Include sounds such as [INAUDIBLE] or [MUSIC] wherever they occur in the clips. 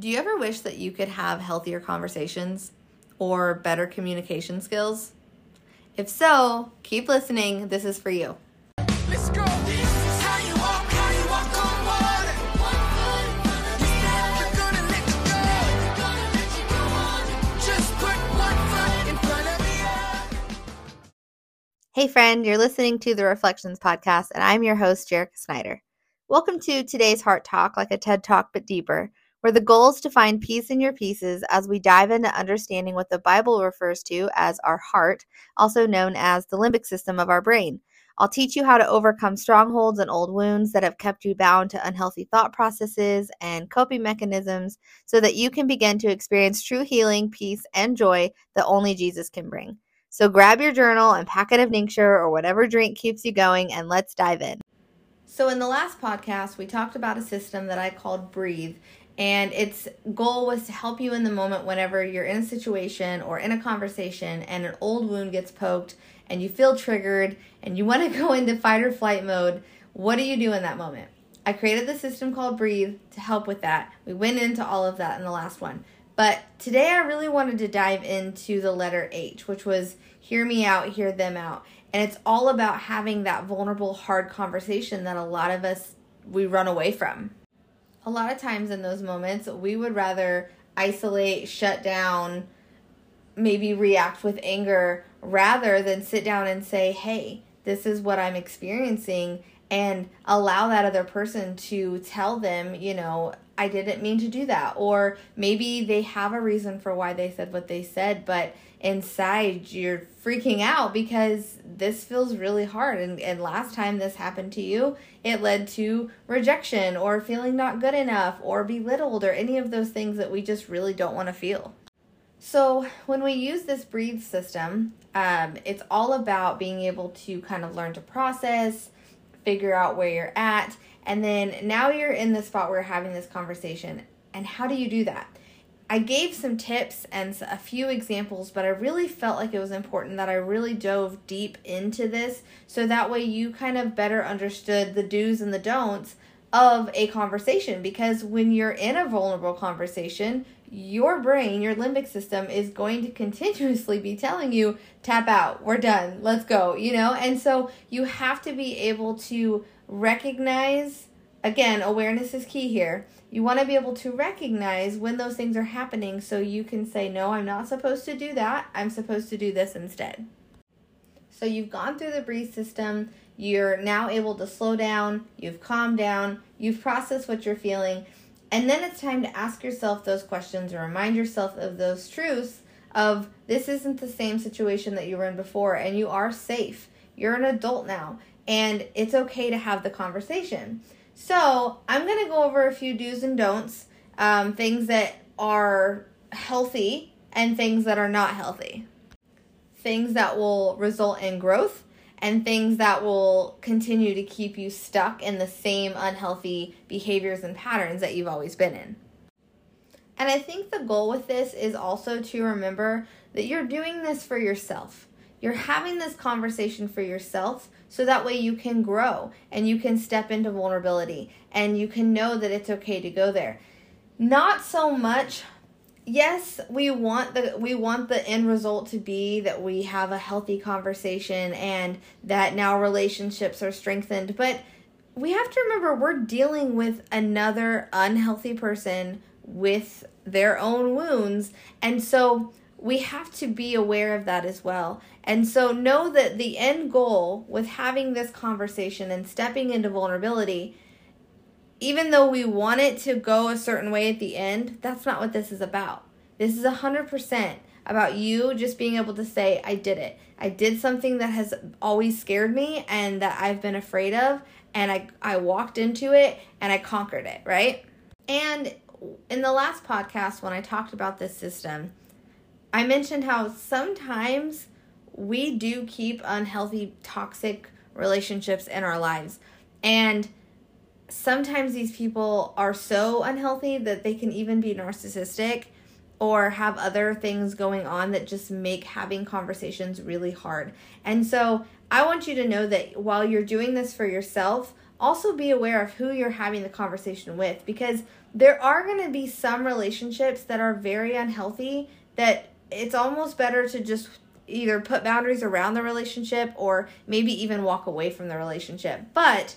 Do you ever wish that you could have healthier conversations or better communication skills? If so, keep listening. This is for you. Let's go. Hey, friend, you're listening to the Reflections Podcast, and I'm your host, Jerica Snyder. Welcome to today's Heart Talk, like a TED Talk, but deeper, where the goal is to find peace in your pieces as we dive into understanding what the Bible refers to as our heart, also known as the limbic system of our brain. I'll teach you how to overcome strongholds and old wounds that have kept you bound to unhealthy thought processes and coping mechanisms so that you can begin to experience true healing, peace, and joy that only Jesus can bring. So grab your journal and packet of Nincture or whatever drink keeps you going, and let's dive in. So, in the last podcast, we talked about a system that I called Breathe, and its goal was to help you in the moment whenever you're in a situation or in a conversation and an old wound gets poked and you feel triggered and you want to [LAUGHS] go into fight or flight mode. What do you do in that moment? I created the system called Breathe to help with that. We went into all of that in the last one. But today I really wanted to dive into the letter H, which was hear me out, hear them out. And it's all about having that vulnerable, hard conversation that a lot of us we run away from. A lot of times in those moments, we would rather isolate, shut down, maybe react with anger rather than sit down and say, "Hey, this is what I'm experiencing." and allow that other person to tell them, you know, I didn't mean to do that. Or maybe they have a reason for why they said what they said, but inside you're freaking out because this feels really hard. And, and last time this happened to you, it led to rejection or feeling not good enough or belittled or any of those things that we just really don't want to feel. So, when we use this breathe system, um, it's all about being able to kind of learn to process, figure out where you're at, and then now you're in the spot where you're having this conversation. And how do you do that? I gave some tips and a few examples, but I really felt like it was important that I really dove deep into this so that way you kind of better understood the do's and the don'ts of a conversation. Because when you're in a vulnerable conversation, your brain, your limbic system is going to continuously be telling you, tap out, we're done, let's go, you know? And so you have to be able to recognize again, awareness is key here. You want to be able to recognize when those things are happening so you can say, No, I'm not supposed to do that. I'm supposed to do this instead. So you've gone through the breathe system. You're now able to slow down. You've calmed down. You've processed what you're feeling. And then it's time to ask yourself those questions or remind yourself of those truths of this isn't the same situation that you were in before and you are safe. You're an adult now and it's okay to have the conversation. So, I'm going to go over a few do's and don'ts, um, things that are healthy and things that are not healthy, things that will result in growth, and things that will continue to keep you stuck in the same unhealthy behaviors and patterns that you've always been in. And I think the goal with this is also to remember that you're doing this for yourself. You're having this conversation for yourself so that way you can grow and you can step into vulnerability and you can know that it's okay to go there. Not so much yes, we want the we want the end result to be that we have a healthy conversation and that now relationships are strengthened, but we have to remember we're dealing with another unhealthy person with their own wounds. And so we have to be aware of that as well. And so know that the end goal with having this conversation and stepping into vulnerability, even though we want it to go a certain way at the end, that's not what this is about. This is 100% about you just being able to say, I did it. I did something that has always scared me and that I've been afraid of, and I, I walked into it and I conquered it, right? And in the last podcast, when I talked about this system, I mentioned how sometimes we do keep unhealthy, toxic relationships in our lives. And sometimes these people are so unhealthy that they can even be narcissistic or have other things going on that just make having conversations really hard. And so I want you to know that while you're doing this for yourself, also be aware of who you're having the conversation with because there are going to be some relationships that are very unhealthy that it's almost better to just either put boundaries around the relationship or maybe even walk away from the relationship. But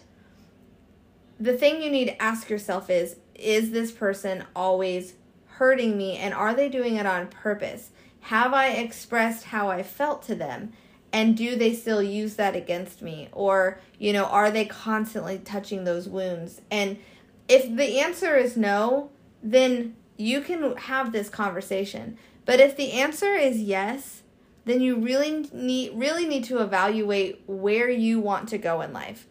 the thing you need to ask yourself is is this person always hurting me and are they doing it on purpose? Have I expressed how I felt to them? And do they still use that against me? Or, you know, are they constantly touching those wounds? And if the answer is no, then you can have this conversation. But if the answer is yes, then you really need really need to evaluate where you want to go in life.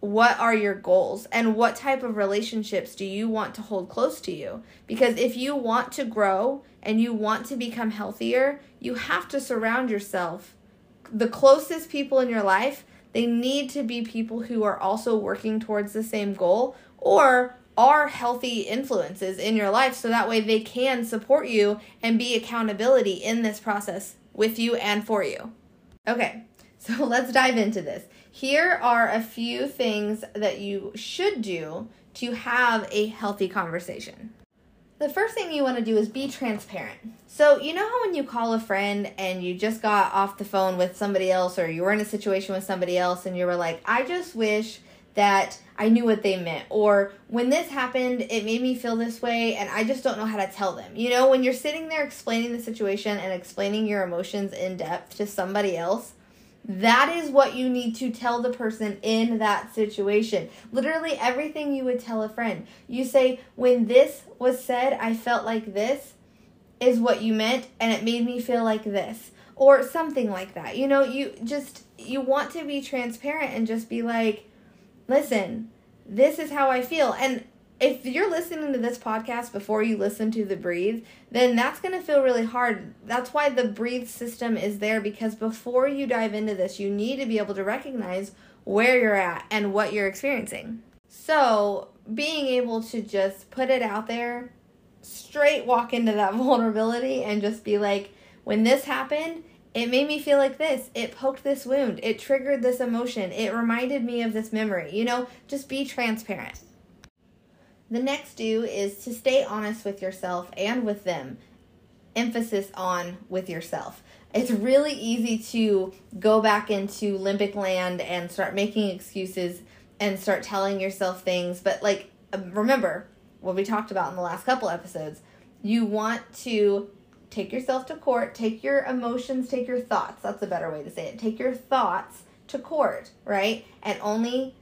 What are your goals and what type of relationships do you want to hold close to you? Because if you want to grow and you want to become healthier, you have to surround yourself the closest people in your life, they need to be people who are also working towards the same goal or are healthy influences in your life so that way they can support you and be accountability in this process with you and for you. Okay, [LAUGHS] so let's dive into this. Here are a few things that you should do to have a healthy conversation. The first thing you want to do is be transparent. So, you know how when you call a friend and you just got off the phone with somebody else or you were in a situation with somebody else and you were like, I just wish that I knew what they meant. Or when this happened, it made me feel this way and I just don't know how to tell them. You know, when you're sitting there explaining the situation and explaining your emotions in depth to somebody else, that is what you need to tell the person in that situation. Literally everything you would tell a friend. You say, When this was said, I felt like this is what you meant, and it made me feel like this. Or something like that. You know, you just, you want to be transparent and just be like, listen, this is how I feel. And if you're listening to this podcast before you listen to the breathe, then that's going to feel really hard. That's why the breathe system is there because before you dive into this, you need to be able to recognize where you're at and what you're experiencing. So, being able to just put it out there, straight walk into that [LAUGHS] vulnerability and just be like, when this happened, it made me feel like this. It poked this wound. It triggered this emotion. It reminded me of this memory. You know, just be transparent. The next do is to stay honest with yourself and with them. Emphasis on with yourself. It's really easy to go back into limbic land and start making excuses and start telling yourself things. But, like, remember what we talked about in the last couple episodes. You want to take yourself to court, take your emotions, take your thoughts. That's a better way to say it. Take your thoughts to court, right? And only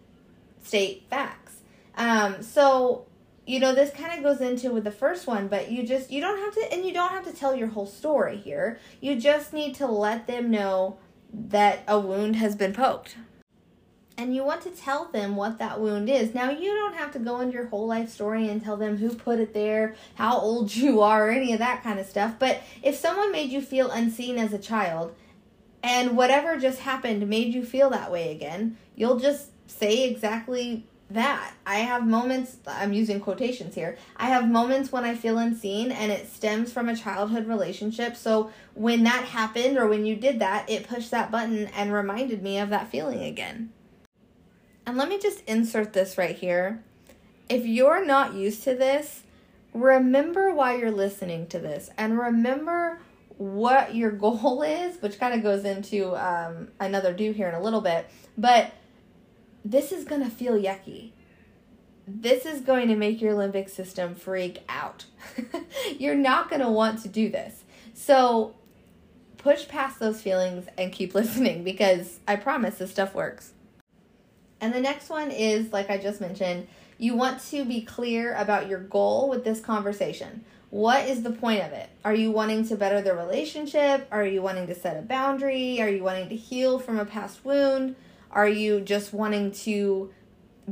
state facts. Um, so, you know, this kind of goes into with the first one, but you just, you don't have to, and you don't have to tell your whole story here. You just need to let them know that a wound has been poked and you want to tell them what that wound is. Now, you don't have to go into your whole life story and tell them who put it there, how old you are, or any of that kind of stuff. But if someone made you feel unseen as a child, and whatever just happened made you feel that way again, you'll just say exactly that. I have moments, I'm using quotations here. I have moments when I feel unseen and it stems from a childhood relationship. So when that happened or when you did that, it pushed that button and reminded me of that feeling again. And let me just insert this right here. If you're not used to this, remember why you're listening to this and remember what your [LAUGHS] goal is, which kind of goes into um, another do here in a little bit. But this is going to feel yucky. This is going to make your limbic system freak out. [LAUGHS] You're not going to want to do this. So push past those feelings and keep [LAUGHS] listening because I promise this stuff works. And the next one is, like I just mentioned, you want to be clear about your goal with this conversation. What is the point of it? Are you wanting to better the relationship? Are you wanting to set a boundary? Are you wanting to heal from a past wound? Are you just wanting to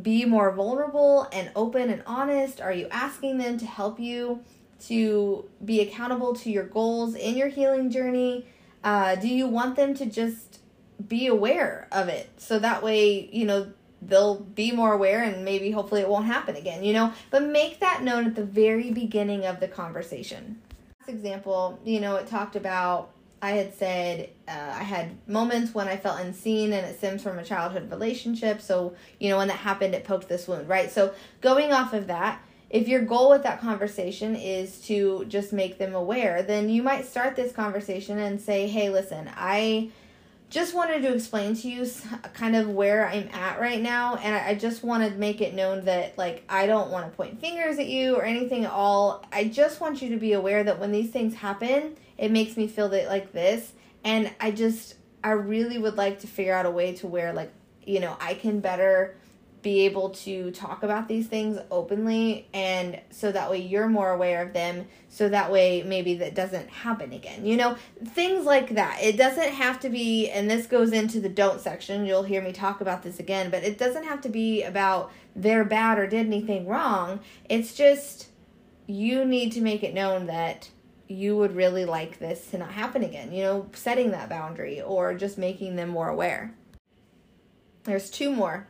be more vulnerable and open and honest? Are you asking them to help you to be accountable to your goals in your healing journey? Uh, do you want them to just be aware of it so that way you know they'll be more aware and maybe hopefully it won't happen again you know but make that known at the very beginning of the conversation example you know it talked about I had said uh, I had moments when I felt unseen and it stems from a childhood relationship. So, you know, when that happened, it poked this wound, right? So, going off of that, if your goal with that conversation is to just make them aware, then you might start this conversation and say, hey, listen, I just wanted to explain to you kind of where I'm at right now. And I just want to make it known that, like, I don't want to point fingers at you or anything at all. I just want you to be aware that when these things happen, it makes me feel that like this. And I just, I really would like to figure out a way to where, like, you know, I can better be able to talk about these things openly and so that way you're more aware of them so that way maybe that doesn't happen again you know? Things like that. It doesn't have to be and this goes into the don't section you'll hear me talk about this again but it doesn't have to be about they're bad or did anything wrong. It's just you need to make it known that you would really like this to not happen again you know? Setting that boundary or just making them more aware. There's two more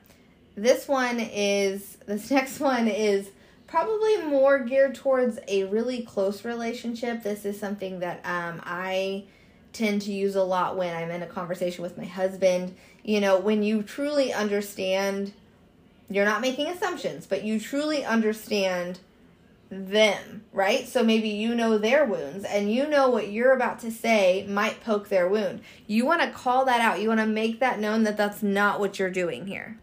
this one is, this [LAUGHS] next one is probably more geared towards a really close relationship. This is something that um, I tend to use a lot when I'm in a conversation with my husband. You know, when you truly understand, you're not making assumptions, but you truly understand them, right? So maybe you know their wounds and you know what you're about to say might poke their wound. You want to call that out. You want to make that known that that's not what you're doing here.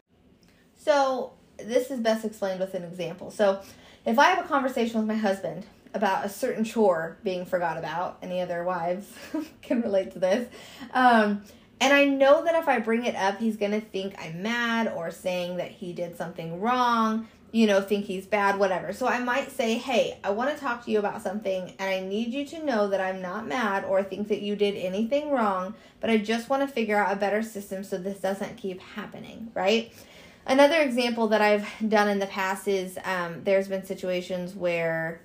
So, this is best explained with an example. So, if I have a conversation with my husband about a certain chore being forgot about, any other wives [LAUGHS] can relate to this. Um, and I know that if I bring it up, he's going to think I'm mad or saying that he did something wrong, you know, think he's bad, whatever. So I might say, hey, I want to talk to you about something and I need you to know that I'm not mad or think that you did anything wrong, but I just want to figure out a better system so this doesn't keep happening, right? Another example that I've done in the past is um, there's been situations where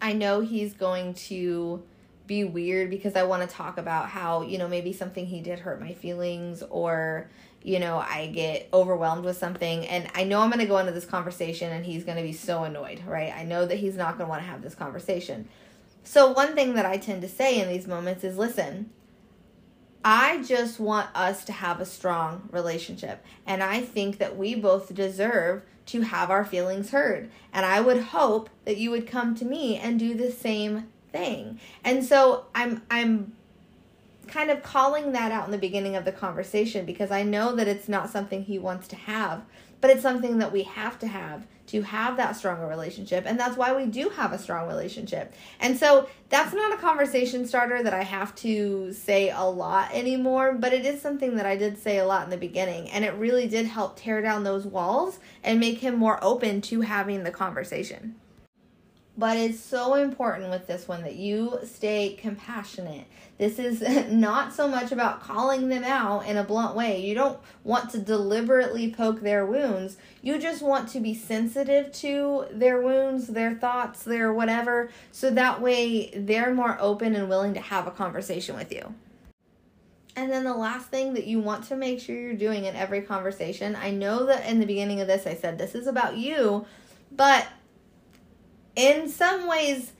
I know he's going to be weird because I want to talk about how, you know, maybe something he did hurt my feelings or, you know, I get overwhelmed with something and I know I'm going to go into this conversation and he's going to be so annoyed, right? I know that he's not going to want to have this conversation. So, one thing that I tend to say in these moments is listen, I just want us to have a strong relationship. And I think that we both deserve to have our feelings heard. And I would hope that you would come to me and do the same thing. And so I'm I'm kind of calling that out in the beginning of the conversation because I know that it's not something he wants to have, but it's something that we have to have to have that stronger relationship. And that's why we do have a strong relationship. And so that's not a conversation starter that I have to say a lot anymore, but it is something that I did say a lot in the beginning. And it really did help tear down those walls and make him more open to having the conversation. But it's so important with this one that you stay compassionate. This is [LAUGHS] not so much about calling them out in a blunt way. You don't want to deliberately poke their wounds. You just want to be sensitive to their wounds, their thoughts, their whatever, so that way they're more open and willing to have a conversation with you. And then the last thing that you want to make sure you're doing in every conversation, I know that in the beginning of this I said this is about you, but in some ways,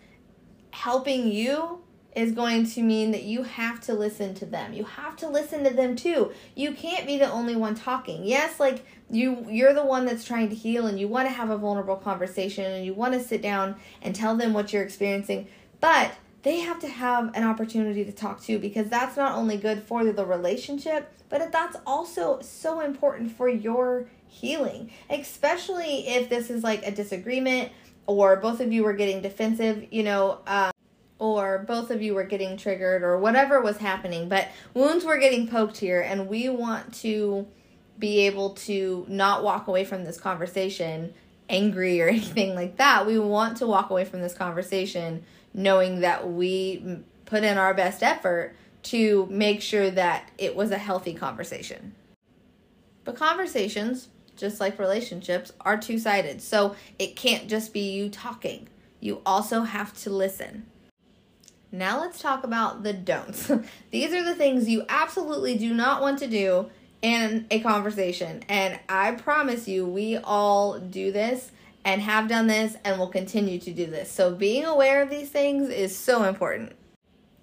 helping you is going to mean that you have to listen to them. You have to listen to them too. You can't be the only one talking. Yes, like you you're the one that's trying to heal and you want to have a vulnerable conversation and you want to sit down and tell them what you're experiencing, but they have to have an opportunity to talk too because that's not only good for the relationship, but that's also so important for your healing, especially if this is like a disagreement or both of you were getting defensive, you know, um, or both of you were getting triggered, or whatever was happening. But wounds were getting poked here, and we want to be able to not walk away from this conversation angry or [LAUGHS] anything like that. We want to walk away from this conversation knowing that we put in our best effort to make sure that it was a healthy conversation. But conversations just like relationships, are two sided. So it can't just be you talking, you also have to listen. Now let's talk about the don'ts. [LAUGHS] These are the things you absolutely do not want to do in a conversation. And I promise you, we all do this and have done this and will continue to do this. So being aware of these things is so important.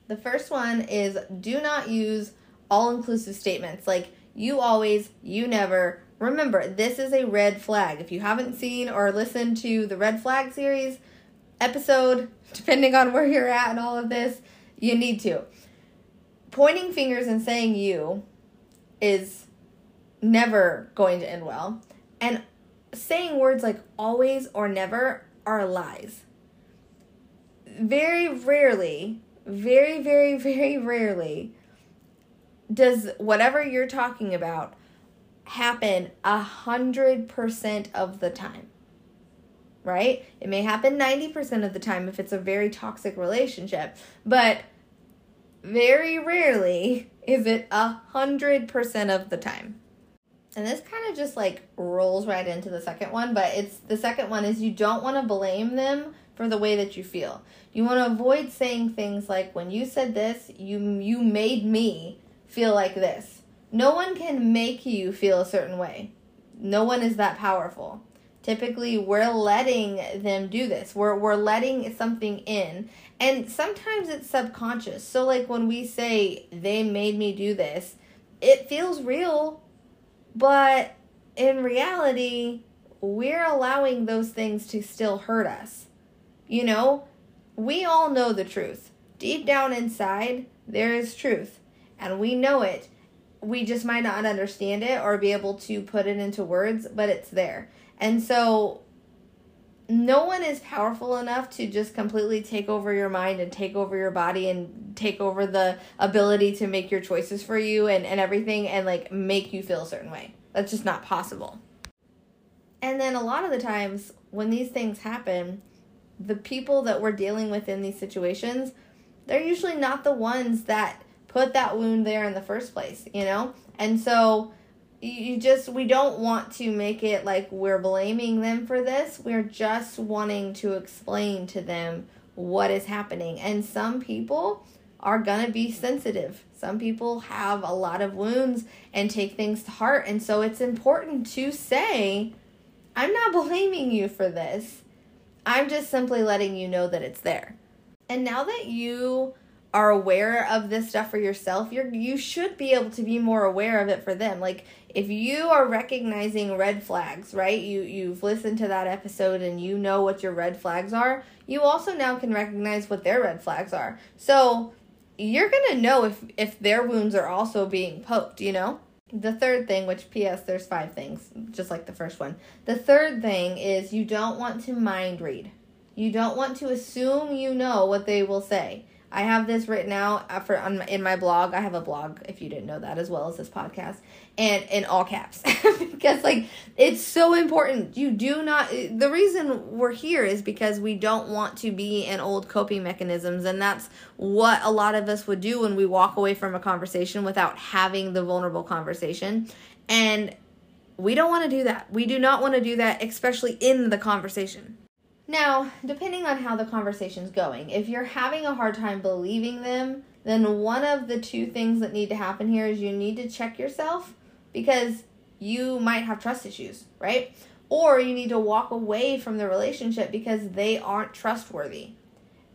The first one is do not use all inclusive statements like you always, you never. Remember, this is a red flag. If you haven't seen or listened to the red flag series episode, [LAUGHS] depending on where you're at and all of this, you need to. Pointing fingers and saying you is never going to end well. And saying words like always or never are lies. Very rarely, very, very, very rarely does whatever you're talking about happen a hundred percent of the time. Right? It may happen 90% of the time if it's a very toxic relationship, but very rarely is it a hundred percent of the time. And this kind of just like rolls right into the second one, but it's the second one is you don't want to blame them for the way that you feel. You want to avoid saying things like when you said this, you you made me feel like this. No one can make you feel a certain way. No one is that powerful. Typically, we're letting them do this. We're we're letting something in. And sometimes it's subconscious. So like when we say they made me do this, it feels real but in reality, we're allowing those things to still hurt us. You know, we all know the truth. Deep down inside, there is truth, and we know it. We just might not understand it or be able to put it into words, but it's there. And so, no one is powerful enough to just completely take over your mind and take over your body and take over the ability to make your choices for you and, and everything and like make you feel a certain way. That's just not possible. And then a lot of the times when these things happen, the people that we're dealing with in these situations, they're usually not the ones that put that wound there in the first place, you know? And so you just we don't want to make it like we're blaming them for this. We're just wanting to explain to them what is happening. And some people are going to be sensitive. Some people have a lot of wounds and take things to heart. And so it's important to say, I'm not [LAUGHS] blaming you for this. I'm just simply letting you know that it's there. And now that you are aware of this stuff for yourself, you're you should be able to be more aware of it for them. Like if you are recognizing red flags, right? You you've listened to that episode and you know what your red flags are, you also now can recognize what their red flags are. So you're gonna know if if their wounds are also being poked you know the third thing which ps there's five things just like the first one the third thing is you don't want to mind read you don't want to assume you know what they will say I have this written out uh, for on in my blog. I have a blog if you didn't know that as well as this podcast and in all caps [LAUGHS] because like it's so important. You do not the reason we're here is because we don't want to be in old coping mechanisms and that's what a lot of us would do when we walk away from a conversation without having the vulnerable conversation. And we don't want to do that. We do not want to do that especially in the conversation. Now, depending on how the conversation's going, if you're having a hard time believing them, then one of the two things that need to happen here is you need to check yourself because you might have trust issues, right? Or you need to walk away from the relationship because they aren't trustworthy.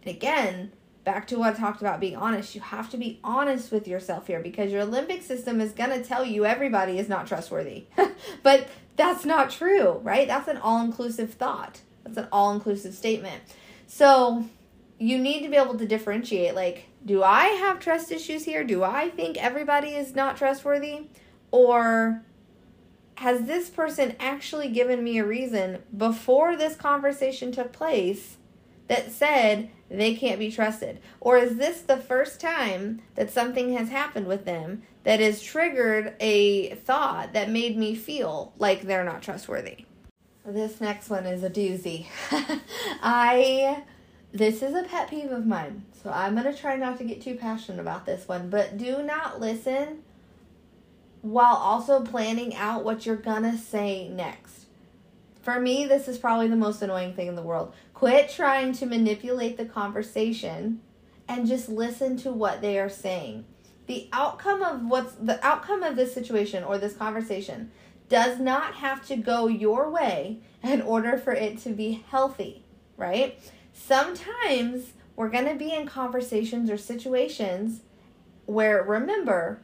And again, back to what I talked about being honest, you have to be honest with yourself here because your limbic system is going to tell you everybody is not trustworthy. [LAUGHS] but that's not true, right? That's an all inclusive thought. That's an all inclusive statement. So you need to be able to differentiate like, do I have trust issues here? Do I think everybody is not trustworthy? Or has this person actually given me a reason before this conversation took place that said they can't be trusted? Or is this the first time that something has happened with them that has triggered a thought that made me feel like they're not trustworthy? This next one is a doozy. [LAUGHS] I this is a pet peeve of mine. So I'm going to try not to get too passionate about this one, but do not listen while also planning out what you're going to say next. For me, this is probably the most annoying thing in the world. Quit trying to manipulate the conversation and just listen to what they are saying. The outcome of what's the outcome of this situation or this conversation does not have to go your way in order for it to be healthy, right? Sometimes we're going to be in conversations or situations where remember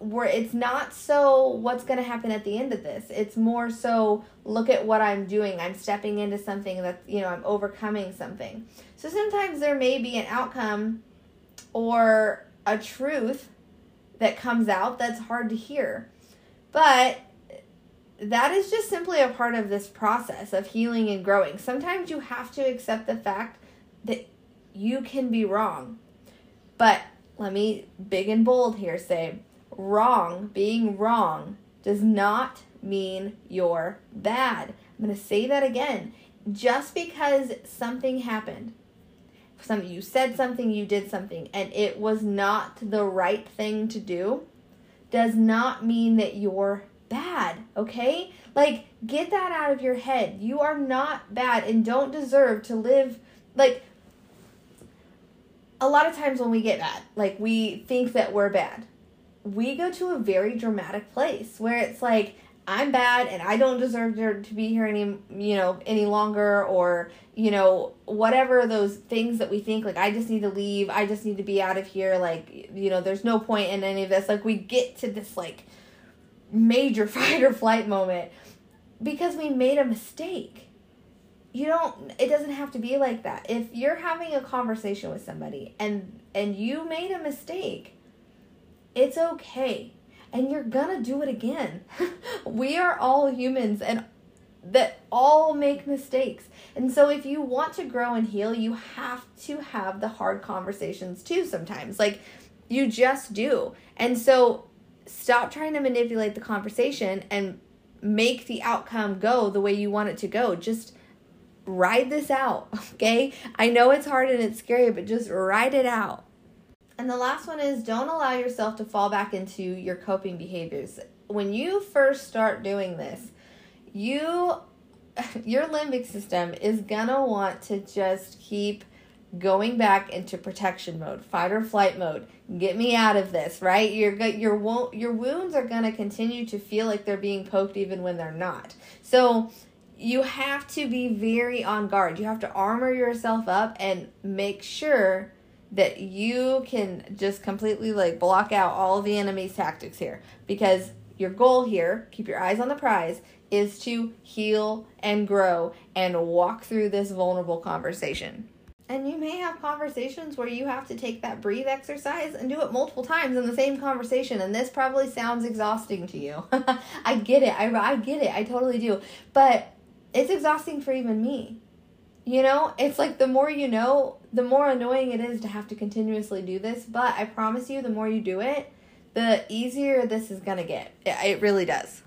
where it's not so what's going to happen at the end of this. It's more so look at what i'm doing. I'm stepping into something that you know i'm overcoming something. So sometimes there may be an outcome or a truth that comes out that's hard to hear but that is just simply a part of this process of healing and growing sometimes you have to accept the fact that you can be wrong but let me big and bold here say wrong, being wrong, does not mean you're bad. I'm going to say that again. Just because something happened, some you said something, you did something, and it was not the right thing to do, does not mean that you're bad, okay? Like, get that out of your head. You are not bad and don't deserve to live like a lot of times when we get mad, like we think that we're bad we go to a very dramatic place where it's like I'm bad and I don't deserve to be here any you know any longer or you know whatever those things that we think like I just need to leave I just need to be out of here like you know there's no point in any of this. Like we get to this like major [LAUGHS] fight or flight moment because we made a mistake. You don't it doesn't have to be like that. If you're having a conversation with somebody and and you made a mistake it's okay. And you're gonna do it again. [LAUGHS] we are all humans and that all make mistakes. And so if you want to grow and heal, you have to have the hard conversations too sometimes. Like you just do. And so stop trying to manipulate the conversation and make the outcome go the way you want it to go. Just ride this out, [LAUGHS] okay? I know it's hard and it's scary, but just ride it out. And the last one is don't allow yourself to fall back into your coping behaviors. When you first start doing this, you [LAUGHS] your limbic system is to want to just keep going back into protection mode, fight or flight mode. Get me out of this, right? Your your your wounds are to continue to feel like they're being poked even when they're not. So you have to be very on guard. You have to armor yourself up and make sure that you can just completely like block out all the enemy's tactics here because your goal here, keep your eyes on the prize, is to heal and grow and walk through this vulnerable conversation. And you may have conversations where you have to take that breathe exercise and do it multiple times in the same conversation. And this probably sounds exhausting to you. [LAUGHS] I get it. I, I get it. I totally do. But it's exhausting for even me. You know, it's like the more you know, the more annoying it is to have to continuously do this. But I promise you, the more you do it, the easier this is to get. It really does.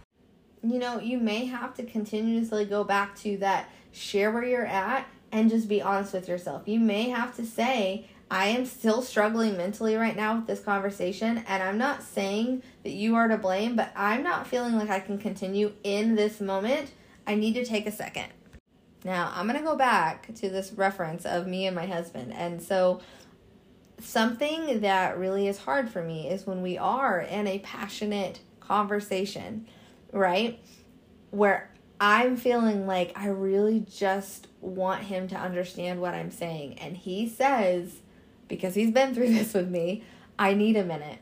You know, you may have to continuously go back to that, share where you're at, and just be honest with yourself. You may have to say, I am still struggling mentally right now with this conversation, and I'm not saying that you are to blame, but I'm not feeling like I can continue in this moment. I need to take a second. Now, I'm going to go back to this reference of me and my husband. And so, something that really is hard for me is when we are in a passionate conversation, right? Where I'm feeling like I really just want him to understand what I'm saying. And he says, because he's been through [LAUGHS] this with me, I need a minute.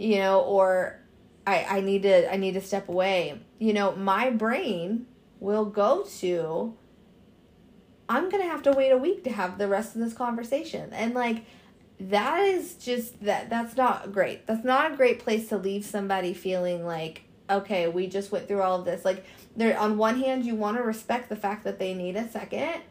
You know, or I, I need to I need to step away. You know, my brain will go to I'm going to have to wait a week to have the rest of this conversation. And like that is just that that's not great. That's not a great place to leave somebody feeling like okay, we just went through all of this. Like there on one hand you want to respect the fact that they need a second,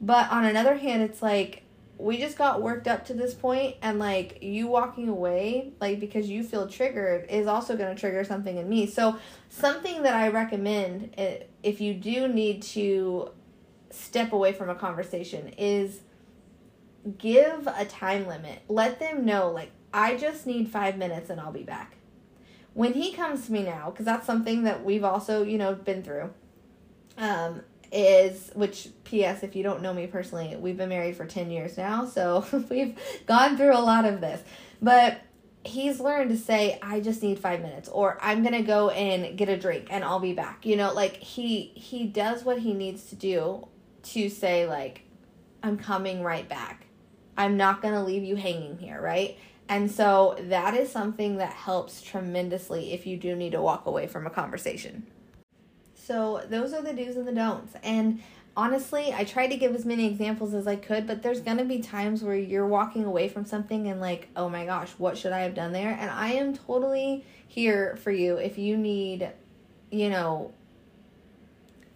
but on another hand it's like we just got worked up to this point and like you walking away like because you feel triggered is also going to trigger something in me so something that i recommend eh, if you do need to step away from a conversation is give a time limit. Let them know, like, I just need five minutes and I'll be back. When he comes to me now, because that's something that we've also, you know, been through, um, is which ps if you don't know me personally we've been married for 10 years now so [LAUGHS] we've gone through a lot of this but he's learned to say i just need five minutes or i'm gonna go and get a drink and i'll be back you know like he he does what he needs to do to say like I'm coming right back. I'm not going to leave you hanging here, right? And so that is something that helps tremendously if you do need to walk away from a conversation. So those are the do's and the don'ts. And honestly, I tried to give as many examples as I could, but there's going to be times where you're walking away from something and like, oh my gosh, what should I have done there? And I am totally here for you if you need, you know,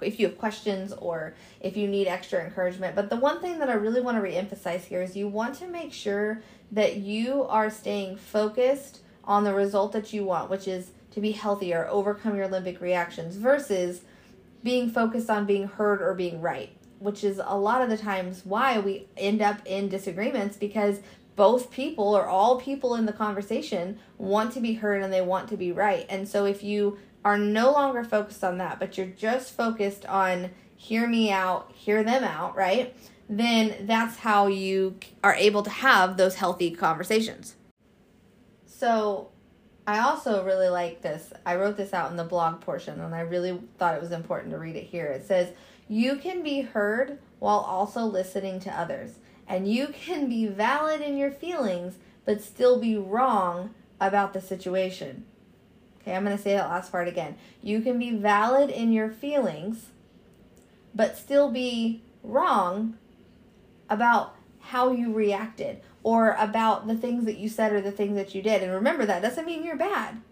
if you have questions or if you need extra encouragement. But the one thing that I really want to reemphasize here is you want to make sure that you are staying focused on the result that you want, which is to be healthier, overcome your limbic reactions, versus being focused on being heard or being right, which is a lot of the times why we end up in disagreements because both people or all people in the conversation want to be heard and they want to be right. And so if you are no longer focused on that, but you're just focused on hear me out, hear them out, right? Then that's how you are able to have those healthy conversations. So, I also really like this. I wrote this out in the blog portion and I really thought it was important to read it here. It says, You can be heard while also listening to others, and you can be valid in your feelings but still be wrong about the situation. Okay, I'm going to say that last part again. You can be valid in your feelings, but still be wrong about how you reacted or about the things that you said or the things that you did. And remember, that doesn't mean you're bad.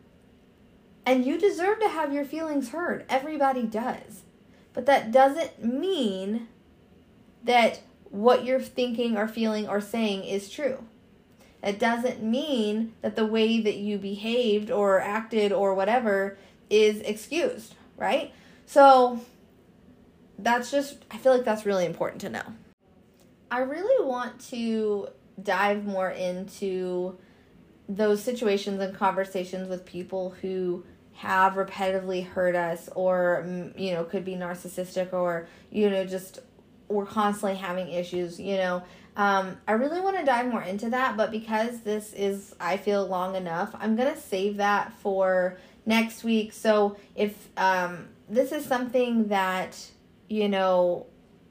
And you deserve to have your feelings heard. Everybody does. But that doesn't mean that what you're thinking or feeling or saying is true. It doesn't mean that the way that you behaved or acted or whatever is excused, right? So that's just, I feel like that's really important to know. I really want to dive more into those situations and conversations with people who have repetitively hurt us or mm, you know could be narcissistic or you know just we're constantly having issues you know um, I really want to dive more into that, but because this is, I feel, long enough, I'm going to save that for next week. So if um, this is something that, you know,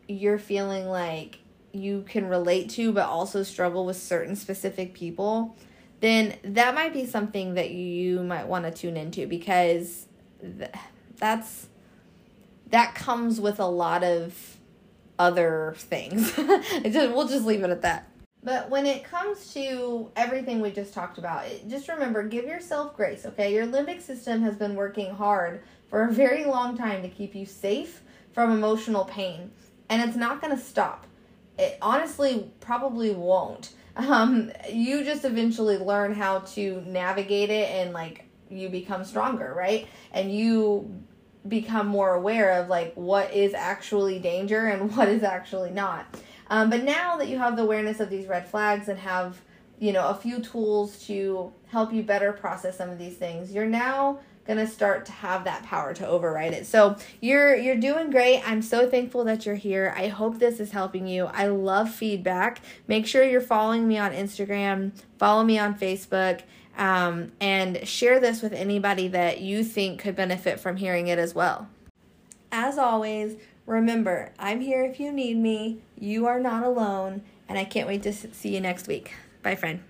you're feeling like you can relate to, but also struggle with certain specific people, then that might be something that you might want to tune into because th- that's that comes with a lot of other things. [LAUGHS] just, we'll just leave it at that. But when it comes to everything we just talked about, it, just remember give yourself grace, okay? Your limbic system has been working hard for a very long time to keep you safe from emotional pain, and it's not going to stop. It honestly probably won't. Um, you just eventually learn how to navigate it and like you become stronger, right? And you become more aware of like what is actually danger and [LAUGHS] what is actually not. Um, but now that you have the awareness of these red flags and have you know a few tools to help you better process some of these things, you're now going to start to have that power to override it. So you're you're doing great. I'm so thankful that you're here. I hope this is helping you. I love feedback. Make sure you're following me on Instagram, follow me on Facebook um, and share this with anybody that you think could benefit from hearing it as well. As always, remember, I'm here if you need me. You are not alone, and I can't wait to see you next week. Bye, friend.